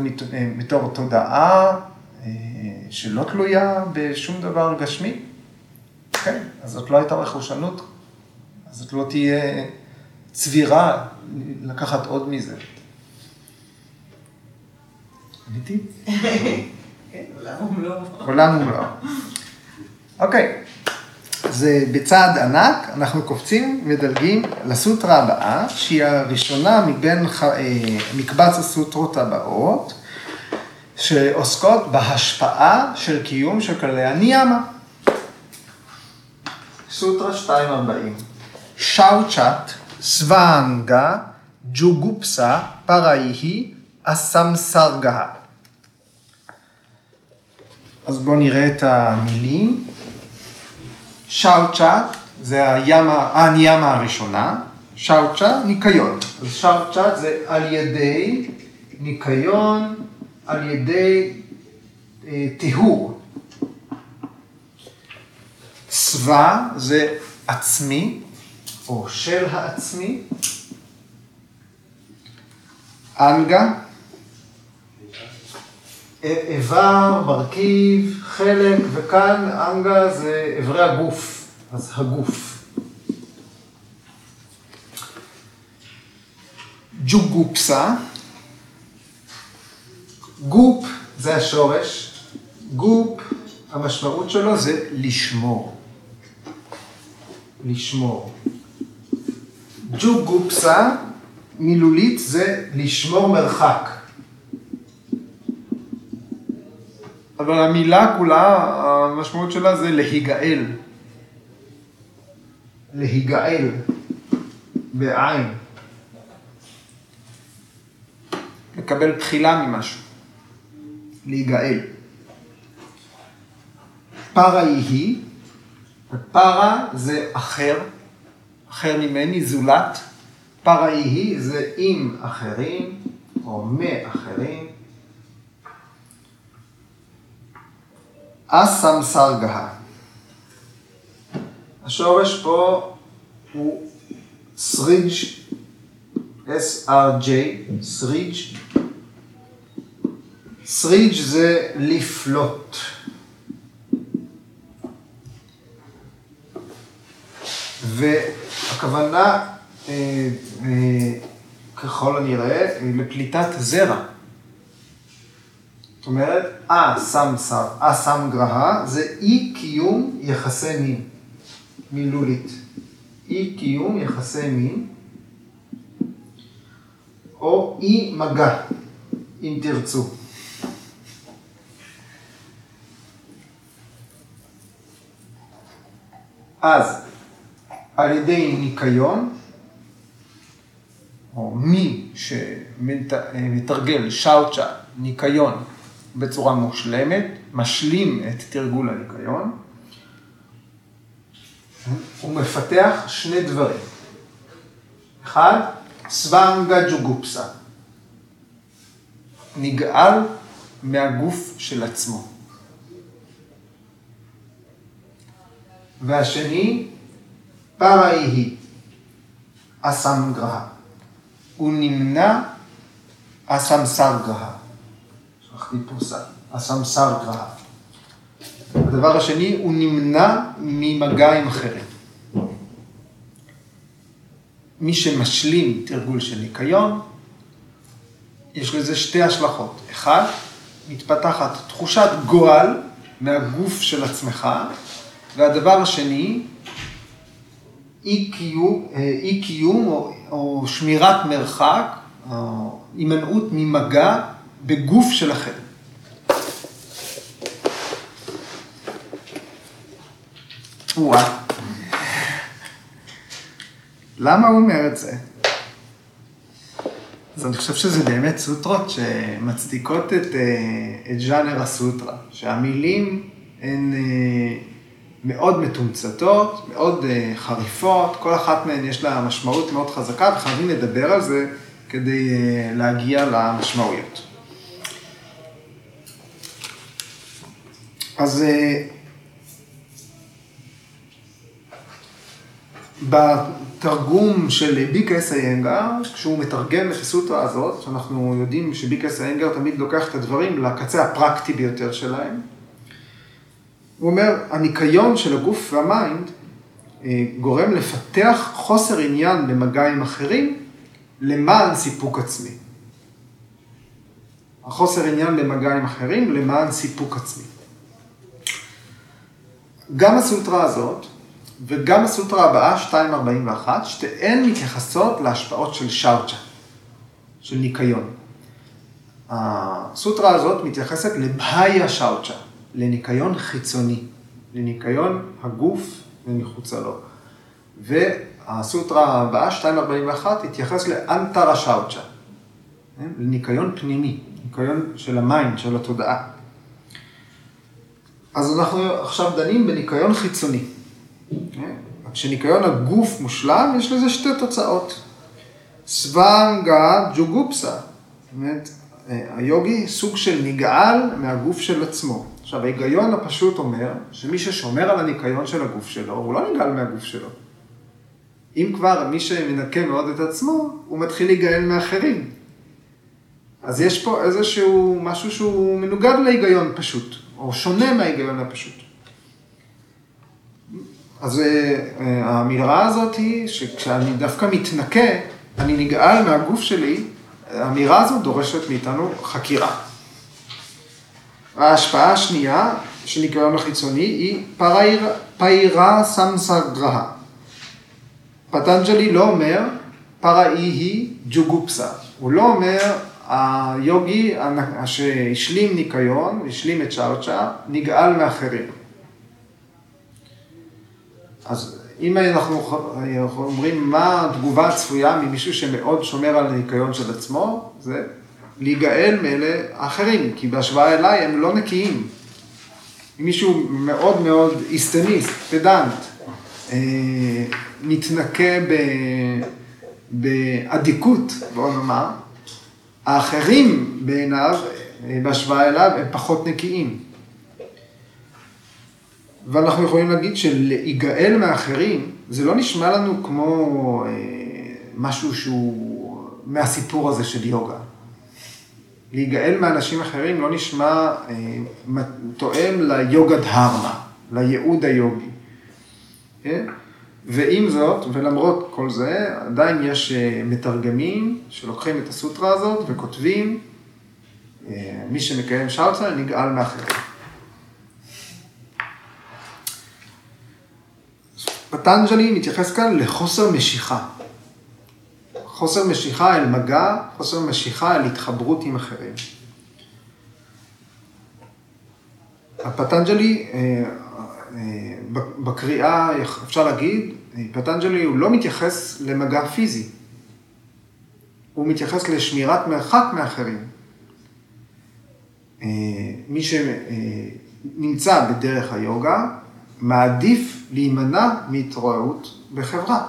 בתור תודעה אה, שלא תלויה בשום דבר גשמי? כן, אז זאת לא הייתה רכושנות, אז זאת לא תהיה צבירה לקחת עוד מזה. עניתי? כן, עולם ומלואו. עולם ומלואו. אוקיי, אז בצעד ענק אנחנו קופצים ודלגים לסוטרה הבאה, שהיא הראשונה מבין אה, מקבץ הסוטרות הבאות, שעוסקות בהשפעה של קיום של כללי הניאמה. סוטרה 240. שאוצ'ת, סוואנגה, ג'וגופסה, פראיהי, אסמסרגה. אז בואו נראה את המילים. שאוצ'ה זה הניאמה הראשונה, שאוצ'ה ניקיון. אז שאוצ'ה זה על ידי ניקיון, על ידי אה, טיהור. סווה זה עצמי, או של העצמי. אנגה, איבר, מרכיב, חלק, וכאן אנגה זה איברי הגוף, אז הגוף. ג'וגופסה, גופ זה השורש, גופ, המשמעות שלו זה לשמור. לשמור. ג'וגופסה, מילולית זה לשמור מרחק. אבל המילה כולה, המשמעות שלה זה להיגאל. להיגאל, בעין. לקבל תחילה ממשהו. להיגאל. פרה היא, פרה זה אחר, אחר ממני, זולת. פרה היא זה עם אחרים, או מאחרים. אסם סרגה. השורש פה הוא סריג' S-R-J, סריג'. סריג' זה לפלוט. והכוונה, אה, אה, ככל הנראה, לפליטת זרע. זאת אומרת, אסם גרהה זה אי קיום יחסי מין, מילולית. אי קיום יחסי מין, או אי מגע, אם תרצו. אז על ידי ניקיון, או מי שמתרגל שאוצ'ה, ניקיון, בצורה מושלמת, משלים את תרגול הניקיון, הוא מפתח שני דברים. אחד, סוונגה ג'וגופסה, נגאל מהגוף של עצמו. והשני, פראי אסם גרהה. הוא נמנע אסם סר גרהה. שכחתי פוסה, הסמסר גרהה. הדבר השני, הוא נמנע ממגע עם אחרים. מי שמשלים תרגול של ניקיון, יש לזה שתי השלכות. אחד, מתפתחת תחושת גועל מהגוף של עצמך, והדבר השני, אה, אי קיום או, או שמירת מרחק, או הימנעות ממגע בגוף של אחר. וואה. למה הוא אומר את זה? אז אני חושב שזה באמת סוטרות שמצדיקות את, אה, את ז'אנר הסוטרה, שהמילים הן אה, מאוד מתומצתות, מאוד אה, חריפות, כל אחת מהן יש לה משמעות מאוד חזקה, וחייבים לדבר על זה כדי להגיע למשמעויות. אז בתרגום של ביקס איינגר, כשהוא מתרגם את הסוטרה הזאת, שאנחנו יודעים שביקס איינגר תמיד לוקח את הדברים לקצה הפרקטי ביותר שלהם, הוא אומר, הניקיון של הגוף והמיינד אה, גורם לפתח חוסר עניין במגע עם אחרים למען סיפוק עצמי. החוסר עניין במגע עם אחרים למען סיפוק עצמי. גם הסוטרה הזאת, וגם הסוטרה הבאה, 241, שתיהן מתייחסות להשפעות של שאוצ'ה, של ניקיון. הסוטרה הזאת מתייחסת לבהיה שאוצ'ה, לניקיון חיצוני, לניקיון הגוף ומחוצה לו. והסוטרה הבאה, 241, תתייחס לאנטרה שאוצ'ה, כן? לניקיון פנימי, ניקיון של ה mind, של התודעה. אז אנחנו עכשיו דנים בניקיון חיצוני. כשניקיון הגוף מושלם, יש לזה שתי תוצאות. סוונגה ג'וגופסה, זאת אומרת, היוגי סוג של נגעל מהגוף של עצמו. עכשיו, ההיגיון הפשוט אומר שמי ששומר על הניקיון של הגוף שלו, הוא לא נגעל מהגוף שלו. אם כבר מי שמנקה מאוד את עצמו, הוא מתחיל להיגאל מאחרים. אז יש פה איזשהו משהו שהוא מנוגד להיגיון פשוט, או שונה מההיגיון הפשוט. אז אה, האמירה הזאת היא שכשאני דווקא מתנקה, אני נגאל מהגוף שלי, האמירה הזאת דורשת מאיתנו חקירה. ההשפעה השנייה של ניקיון החיצוני היא פאירה סמסגרהה. פטנג'לי לא אומר פראי היא ג'וגופסה. הוא לא אומר היוגי שהשלים ניקיון, השלים את צ'אוצ'ה, נגאל מאחרים. אז אם אנחנו אומרים מה התגובה הצפויה ממישהו שמאוד שומר על הניקיון של עצמו, זה להיגאל מאלה האחרים, כי בהשוואה אליי הם לא נקיים. אם מישהו מאוד מאוד איסטניסט, פדנט, אה, מתנקה ב, באדיקות, בואו נאמר, האחרים בעיניו, אה, בהשוואה אליו, הם פחות נקיים. ואנחנו יכולים להגיד שלהיגאל מאחרים, זה לא נשמע לנו כמו אה, משהו שהוא מהסיפור הזה של יוגה. להיגאל מאנשים אחרים לא נשמע אה, תואם ליוגה דהרמה, לייעוד היוגי. כן? ועם זאת, ולמרות כל זה, עדיין יש אה, מתרגמים שלוקחים את הסוטרה הזאת וכותבים, אה, מי שמקיים שאוצה נגאל מאחרים. פטנג'לי מתייחס כאן לחוסר משיכה. חוסר משיכה אל מגע, חוסר משיכה אל התחברות עם אחרים. הפטנג'לי, אה, אה, בקריאה, אפשר להגיד, פטנג'לי הוא לא מתייחס למגע פיזי. הוא מתייחס לשמירת מרחק מאחרים. אה, מי שנמצא בדרך היוגה, מעדיף להימנע מהתרועעות בחברה.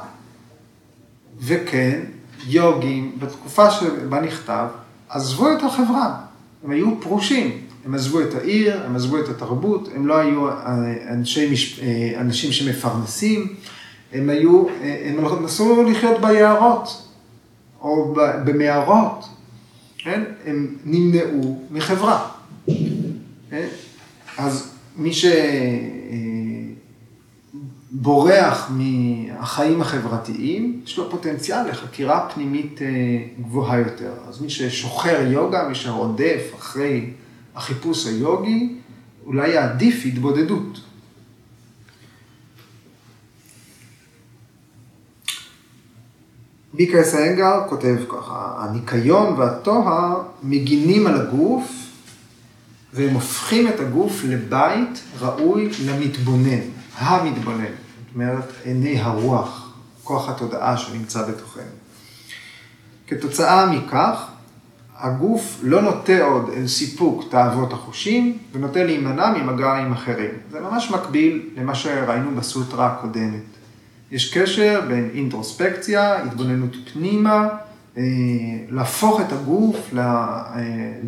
וכן, יוגים, בתקופה שבה נכתב, עזבו את החברה. הם היו פרושים. הם עזבו את העיר, הם עזבו את התרבות, הם לא היו אנשי, מש... אנשים שמפרנסים, הם היו, הם נסו לחיות ביערות, או במערות, כן? הם נמנעו מחברה. כן? אז מי שבורח מהחיים החברתיים, יש לו פוטנציאל לחקירה פנימית אה, גבוהה יותר. אז מי ששוחר יוגה, מי שרודף אחרי החיפוש היוגי, אולי יעדיף התבודדות. ביקרס אנגר כותב ככה, הניקיון והטוהר מגינים על הגוף והם הופכים את הגוף לבית ראוי למתבונן, המתבונן, אומרת עיני הרוח, כוח התודעה שנמצא בתוכנו. כתוצאה מכך, הגוף לא נוטה עוד אל סיפוק תאוות החושים ונוטה להימנע ממגע עם אחרים. זה ממש מקביל למה שראינו בסוטרה הקודמת. יש קשר בין אינטרוספקציה, התבוננות פנימה, אה, להפוך את הגוף אה,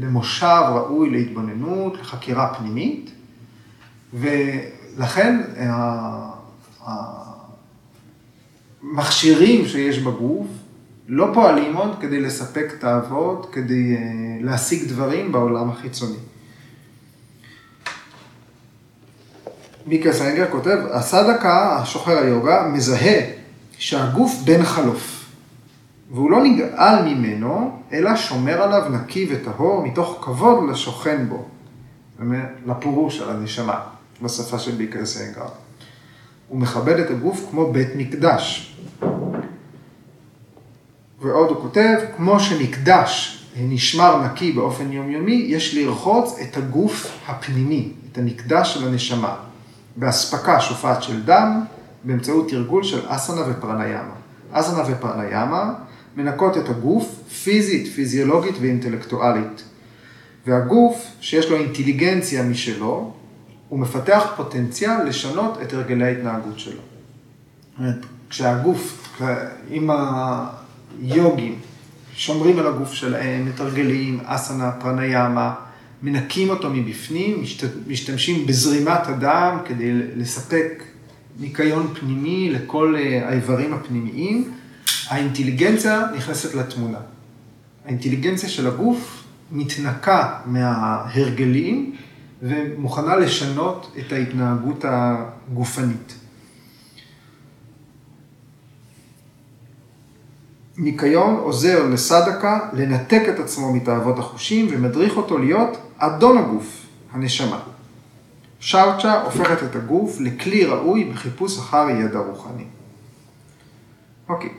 למושב ראוי להתבוננות, לחקירה פנימית, ולכן המכשירים שיש בגוף לא פועלים עוד כדי לספק תאוות, כדי אה, להשיג דברים בעולם החיצוני. מיקה סיינגר כותב, הסדקה, השוחר היוגה, מזהה שהגוף בן חלוף, והוא לא נגעל ממנו, אלא שומר עליו נקי וטהור מתוך כבוד לשוכן בו, זאת אומרת, לפירוש על הנשמה, בשפה של ביקר סיינגר. הוא מכבד את הגוף כמו בית מקדש. ועוד הוא כותב, כמו שמקדש נשמר נקי באופן יומיומי, יש לרחוץ את הגוף הפנימי, את המקדש של הנשמה. באספקה שופעת של דם באמצעות תרגול של אסנה ופרניאמה. אסנה ופרניאמה מנקות את הגוף פיזית, פיזיולוגית ואינטלקטואלית. והגוף, שיש לו אינטליגנציה משלו, הוא מפתח פוטנציאל לשנות את הרגלי ההתנהגות שלו. כשהגוף, אם היוגים שומרים על הגוף שלהם, מתרגלים אסנה, פרניאמה, מנקים אותו מבפנים, משתמשים בזרימת הדם כדי לספק ניקיון פנימי לכל אה, האיברים הפנימיים, האינטליגנציה נכנסת לתמונה. האינטליגנציה של הגוף מתנקה מההרגלים ומוכנה לשנות את ההתנהגות הגופנית. ניקיון עוזר לסדקה לנתק את עצמו מתאוות החושים ומדריך אותו להיות אדון הגוף, הנשמה. שאוצ'ה הופכת את הגוף לכלי ראוי בחיפוש אחר ידע רוחני. אוקיי,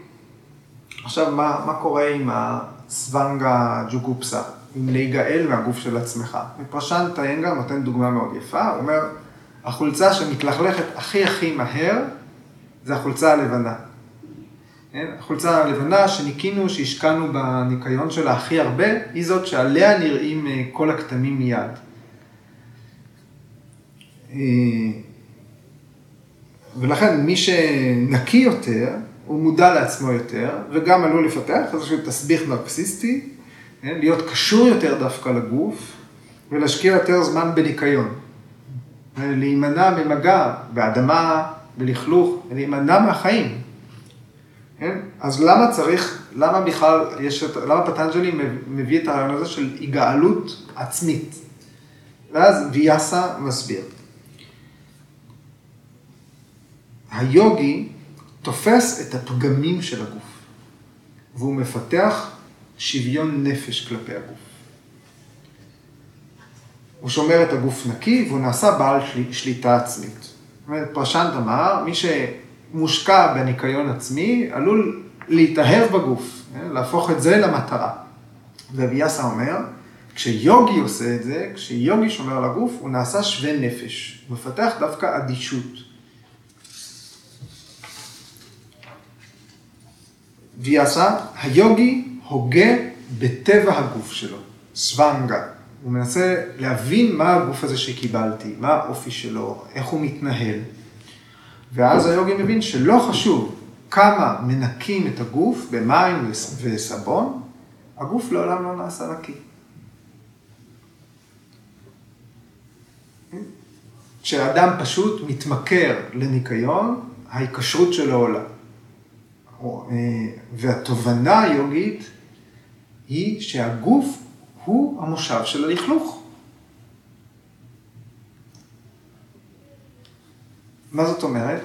עכשיו מה, מה קורה עם הסוונגה ג'וקופסה, עם להיגאל מהגוף של עצמך? ופרשן איינגר נותן דוגמה מאוד יפה, הוא אומר, החולצה שמתלכלכת הכי הכי מהר זה החולצה הלבנה. כן? החולצה הלבנה שניקינו, שהשקענו בניקיון שלה הכי הרבה, היא זאת שעליה נראים אה, כל הכתמים מיד. אה, ולכן מי שנקי יותר, הוא מודע לעצמו יותר, וגם עלול לפתח איזשהו תסביך נרקסיסטי? להיות קשור יותר דווקא לגוף, ולהשקיע יותר זמן בניקיון. להימנע ממגע באדמה, בלכלוך, להימנע מהחיים. כן? אז למה צריך, למה בכלל יש, למה פטנג'לי מביא את הרעיון הזה של היגאלות עצמית? ואז ויאסה מסביר. היוגי תופס את הפגמים של הגוף, והוא מפתח שוויון נפש כלפי הגוף. הוא שומר את הגוף נקי והוא נעשה בעל שליטה עצמית. זאת אומרת, פרשנט אמר, מי ש... מושקע בניקיון עצמי, עלול להתאהב בגוף, כן? להפוך את זה למטרה. וביאסה אומר, כשיוגי עושה את זה, כשיוגי שומר על הגוף, הוא נעשה שווה נפש, הוא מפתח דווקא אדישות. ויאסה, היוגי הוגה בטבע הגוף שלו, סוונגה. הוא מנסה להבין מה הגוף הזה שקיבלתי, מה האופי שלו, איך הוא מתנהל. ואז היוגי מבין שלא חשוב כמה מנקים את הגוף במים וסבון, הגוף לעולם לא נעשה נקי. כשאדם פשוט מתמכר לניקיון, ההיקשרות שלו עולה. אה, והתובנה היוגית היא שהגוף הוא המושב של הלכלוך. מה זאת אומרת?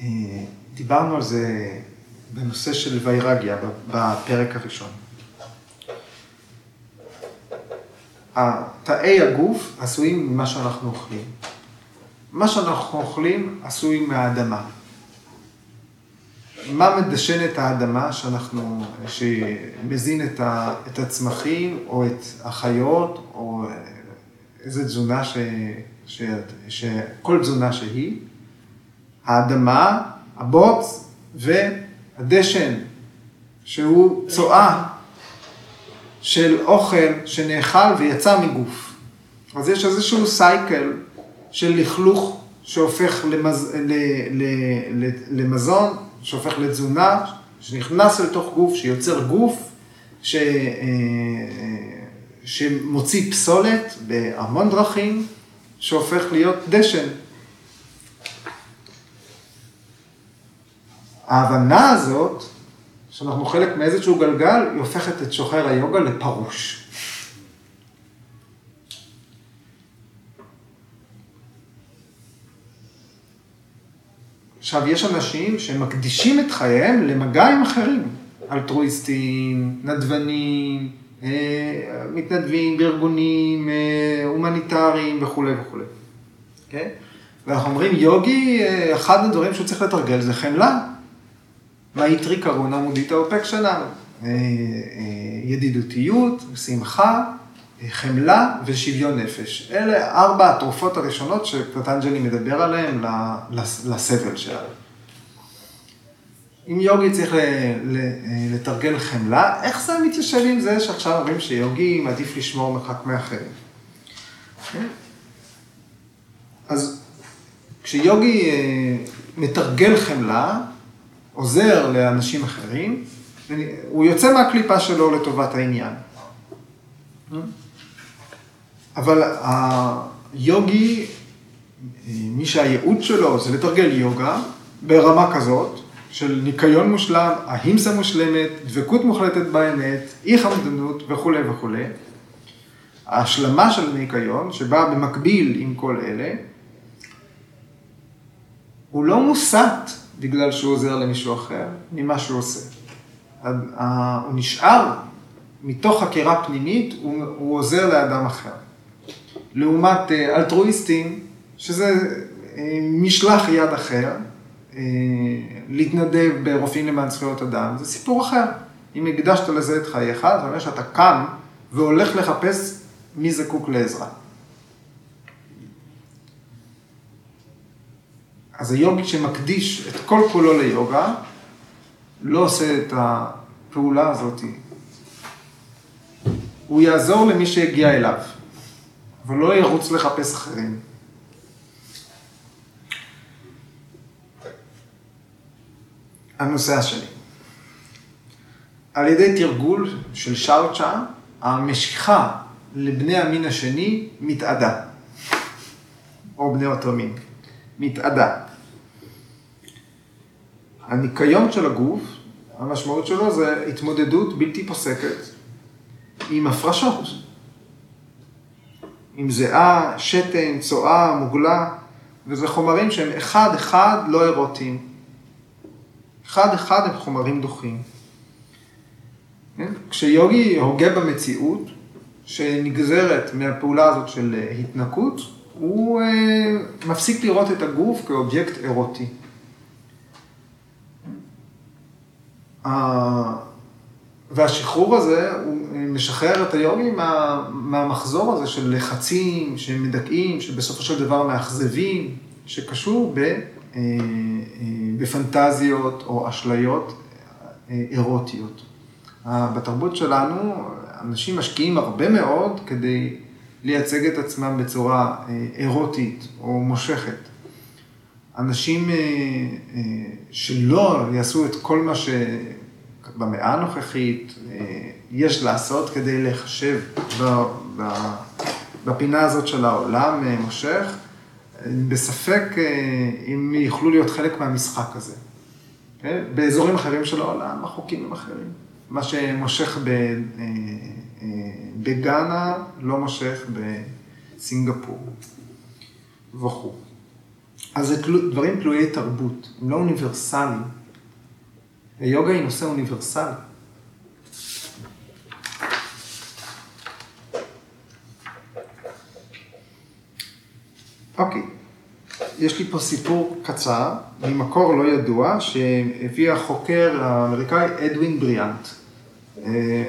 אה, דיברנו על זה בנושא של ויירגיה בפרק הראשון. תאי הגוף עשויים ממה שאנחנו אוכלים. מה שאנחנו אוכלים עשוי מהאדמה. מה מדשן את האדמה שאנחנו, שמזין את, ה, את הצמחים או את החיות או איזה תזונה ש, ש, שכל תזונה שהיא? האדמה, הבוץ והדשן, שהוא צואה של אוכל שנאכל ויצא מגוף. אז יש איזשהו סייקל של לכלוך שהופך למז... ל... ל... ל... למזון, שהופך לתזונה, שנכנס לתוך גוף, שיוצר גוף, ש... אה, שמוציא פסולת בהמון דרכים, שהופך להיות דשן. ההבנה הזאת, שאנחנו חלק מאיזשהו גלגל, היא הופכת את שוחר היוגה לפרוש. עכשיו, יש אנשים שמקדישים את חייהם למגע עם אחרים, אלטרואיסטים, נדבנים, אה, מתנדבים בארגונים אה, הומניטריים וכולי וכולי. Okay? כן? ואנחנו אומרים, יוגי, אה, אחד הדברים שהוא צריך לתרגל זה חמלה. מה יתרי קרונה מודיטה אופק שלנו? ידידותיות, שמחה, חמלה ושוויון נפש. אלה ארבע התרופות הראשונות שפטנג'לי מדבר עליהן לסבל שלנו. אם יוגי צריך לתרגל חמלה, איך זה מתיישב עם זה שעכשיו אומרים שיוגי מעדיף לשמור מרחק מאחרים? כן? אז כשיוגי אה, מתרגל חמלה, עוזר לאנשים אחרים, הוא יוצא מהקליפה שלו לטובת העניין. אבל היוגי, מי שהייעוד שלו זה לתרגל יוגה ברמה כזאת, של ניקיון מושלם, ההימסה מושלמת, דבקות מוחלטת באמת, אי חמדנות וכולי וכולי. ההשלמה של ניקיון, שבאה במקביל עם כל אלה, הוא לא מוסת בגלל שהוא עוזר למישהו אחר, ממה שהוא עושה. הוא נשאר מתוך חקירה פנימית, הוא, הוא עוזר לאדם אחר. לעומת אה, אלטרואיסטים, שזה אה, משלח יד אחר, אה, להתנדב ברופאים למען זכויות אדם, זה סיפור אחר. אם הקדשת לזה את חייך, זה אומר שאתה קם והולך לחפש מי זקוק לעזרה. אז היוגי שמקדיש את כל כולו ליוגה, לא עושה את הפעולה הזאת. הוא יעזור למי שהגיע אליו. אבל לא ירוץ לחפש אחרים. הנושא השני. על ידי תרגול של שאוצ'ה, המשיכה לבני המין השני מתאדה, או בני אותו מין, מתאדה. הניקיון של הגוף, המשמעות שלו זה התמודדות בלתי פוסקת עם הפרשות. עם זיעה, שתן, צואה, מוגלה, וזה חומרים שהם אחד-אחד לא אירוטיים. אחד-אחד הם חומרים דוחים. כן? כשיוגי הוגה במציאות, שנגזרת מהפעולה הזאת של התנקות, הוא אה, מפסיק לראות את הגוף כאובייקט אירוטי. והשחרור הזה, הוא משחרר את היוגי מה, מהמחזור הזה של לחצים, שמדכאים, שבסופו של דבר מאכזבים, שקשור ב, אה, אה, בפנטזיות או אשליות אה, אירוטיות. בתרבות שלנו, אנשים משקיעים הרבה מאוד כדי לייצג את עצמם בצורה אירוטית או מושכת. אנשים שלא יעשו את כל מה ש... במאה הנוכחית אה, יש לעשות כדי להיחשב בפינה הזאת של העולם אה, מושך, בספק אה, אם יוכלו להיות חלק מהמשחק הזה. באזורים אחרים של העולם החוקים הם אחרים. מה שמושך בגאנה לא מושך בסינגפור. וכו'. אז זה דברים תלויי תרבות, הם לא אוניברסליים. היוגה היא נושא אוניברסלי. אוקיי, יש לי פה סיפור קצר ממקור לא ידוע שהביא החוקר האמריקאי אדווין בריאנט. אה,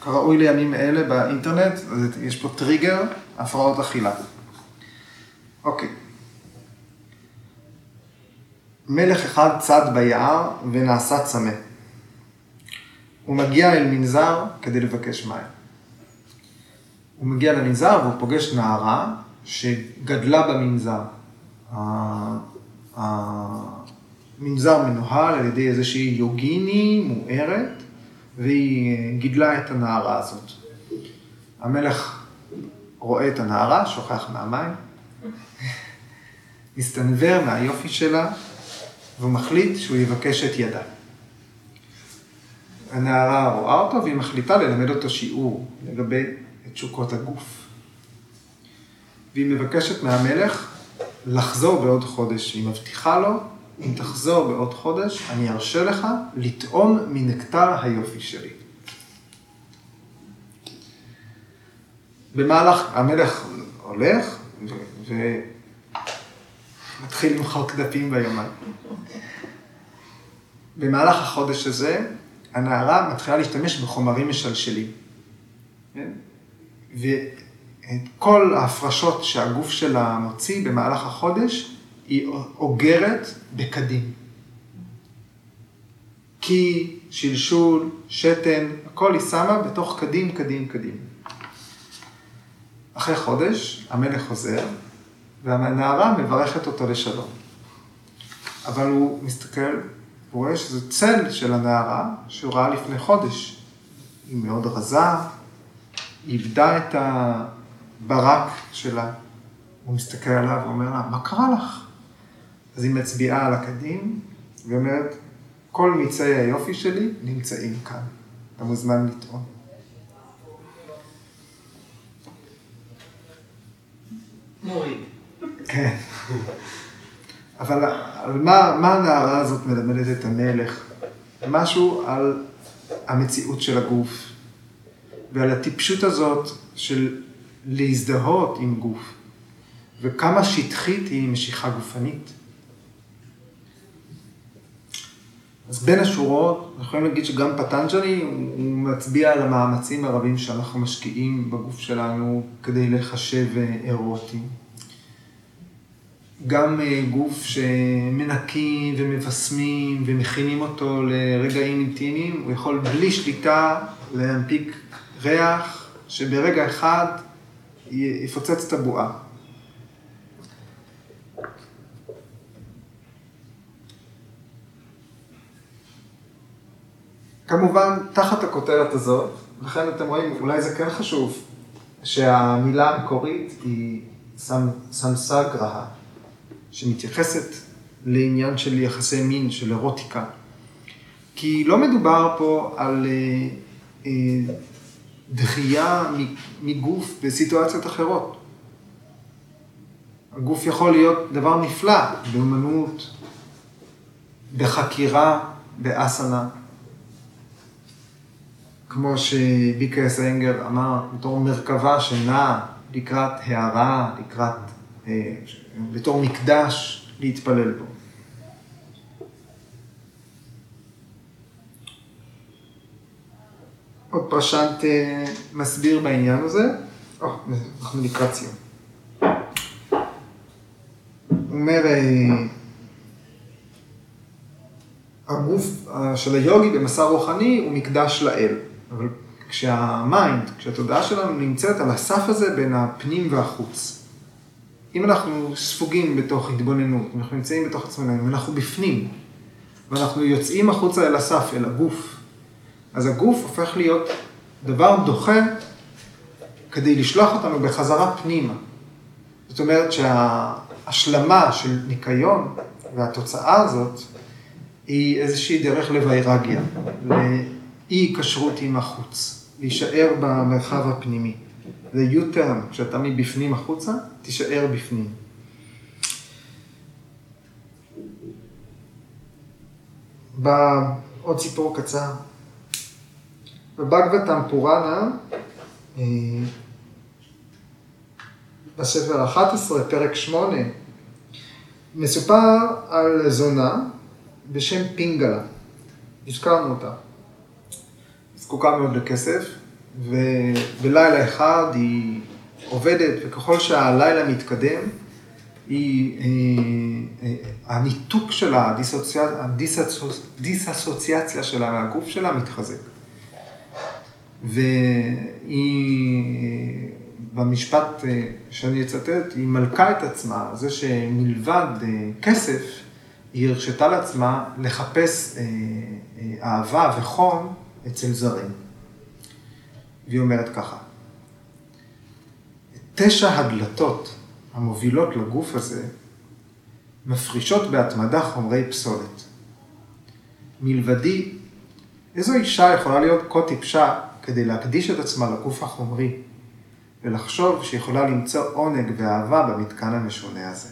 כראוי לימים אלה באינטרנט, יש פה טריגר, הפרעות אכילה. אוקיי. מלך אחד צד ביער ונעשה צמא. הוא מגיע אל מנזר כדי לבקש מים. הוא מגיע למנזר והוא פוגש נערה שגדלה במנזר. המנזר מנוהל על ידי איזושהי יוגיני מוארת, והיא גידלה את הנערה הזאת. המלך רואה את הנערה, שוכח מהמים, מסתנוור מהיופי שלה, והוא מחליט שהוא יבקש את ידה. הנערה רואה אותו והיא מחליטה ללמד אותו שיעור לגבי תשוקות הגוף. והיא מבקשת מהמלך לחזור בעוד חודש. היא מבטיחה לו, אם תחזור בעוד חודש, אני ארשה לך לטעום מנקטר היופי שלי. במהלך, המלך הולך ומתחיל למחוק דפים ביומן. במהלך החודש הזה, הנערה מתחילה להשתמש בחומרים משלשלים. כן? ואת כל ההפרשות שהגוף שלה מוציא במהלך החודש, היא אוגרת בקדים. קי, שלשול, שתן, הכל היא שמה בתוך קדים, קדים, קדים. אחרי חודש, המלך חוזר, והנערה מברכת אותו לשלום. אבל הוא מסתכל, הוא רואה שזה צל של הנערה שהוא ראה לפני חודש. היא מאוד רזה, היא איבדה את הברק שלה. הוא מסתכל עליו ואומר לה, מה קרה לך? אז היא מצביעה על הקדים, ואומרת, כל מיצי היופי שלי נמצאים כאן. אתה מוזמן לטעון. מוריד. כן. אבל על מה, מה הנערה הזאת מלמדת את המלך? משהו על המציאות של הגוף, ועל הטיפשות הזאת של להזדהות עם גוף, וכמה שטחית היא משיכה גופנית. אז בין השורות, אנחנו יכולים להגיד שגם פטנג'לי, הוא מצביע על המאמצים הרבים שאנחנו משקיעים בגוף שלנו כדי לחשב אירוטים. גם אה, גוף שמנקים ומבסמים ומכינים אותו לרגעים אינטימיים, הוא יכול בלי שליטה להנפיק ריח שברגע אחד יפוצץ את הבועה. כמובן, תחת הכותרת הזאת, לכן אתם רואים, אולי זה כן חשוב, שהמילה המקורית היא סנסגרה, שמתייחסת לעניין של יחסי מין, של אירוטיקה. כי לא מדובר פה על אה, אה, דחייה מגוף בסיטואציות אחרות. הגוף יכול להיות דבר נפלא, באמנות, בחקירה, באסנה. כמו שביקרס אנגר אמר, בתור מרכבה שנעה לקראת הערה, לקראת, אה, בתור מקדש להתפלל בו. עוד פרשנט אה, מסביר בעניין הזה, או, אנחנו לקראת סיום. הוא אומר, אה, הגוף של היוגי במסע רוחני הוא מקדש לאל, אבל כשהמיינד, כשהתודעה שלנו נמצאת על הסף הזה בין הפנים והחוץ, אם אנחנו ספוגים בתוך התבוננות, אם אנחנו נמצאים בתוך עצמנו, אם אנחנו בפנים, ואנחנו יוצאים החוצה אל הסף, אל הגוף, אז הגוף הופך להיות דבר דוחה כדי לשלוח אותנו בחזרה פנימה. זאת אומרת שההשלמה של ניקיון והתוצאה הזאת היא איזושהי דרך לווירגיה, לאי קשרות עם החוץ, להישאר במרחב הפנימי. זה U-turn, כשאתה מבפנים החוצה, תישאר בפנים. בא עוד סיפור קצר. בבגבתם פוראנה, אה, בספר 11, פרק 8, מסופר על זונה בשם פינגלה. הזכרנו אותה. זקוקה מאוד לכסף, ובלילה אחד היא עובדת, וככל שהלילה מתקדם, היא, אה, אה, הניתוק שלה, הדיסאסוציאציה שלה מהגוף שלה מתחזק. והיא, במשפט אה, שאני אצטט, היא מלכה את עצמה, זה שמלבד כסף, היא הרשתה לעצמה לחפש אהבה וחום אצל זרים. והיא אומרת ככה, תשע הדלתות המובילות לגוף הזה מפרישות בהתמדה חומרי פסולת. מלבדי, איזו אישה יכולה להיות כה טיפשה כדי להקדיש את עצמה לגוף החומרי ולחשוב שיכולה למצוא עונג ואהבה במתקן המשונה הזה.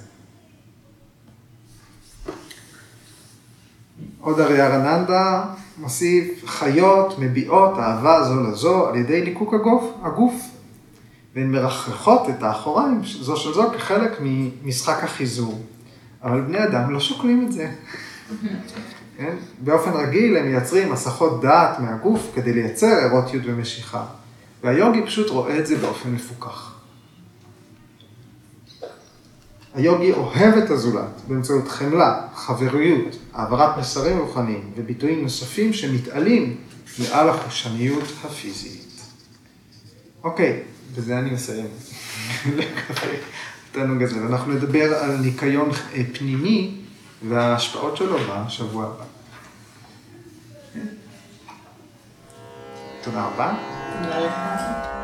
עוד אריה ארננדה מוסיף, חיות מביעות אהבה זו לזו על ידי ליקוק הגוף, הגוף והן מרחרחות את האחוריים זו של זו כחלק ממשחק החיזור. אבל בני אדם לא שוקלים את זה. כן? באופן רגיל הם מייצרים הסחות דעת מהגוף כדי לייצר אירוטיות ומשיכה. והיוגי פשוט רואה את זה באופן מפוכח. היוגי אוהב את הזולת באמצעות חמלה, חבריות, העברת מסרים רוחניים וביטויים נוספים שמתעלים מעל החושניות הפיזית. אוקיי, בזה אני מסיים. תענוג הזה. ואנחנו נדבר על ניקיון אה, פנימי וההשפעות שלו בשבוע הבא. תודה רבה. תודה לך.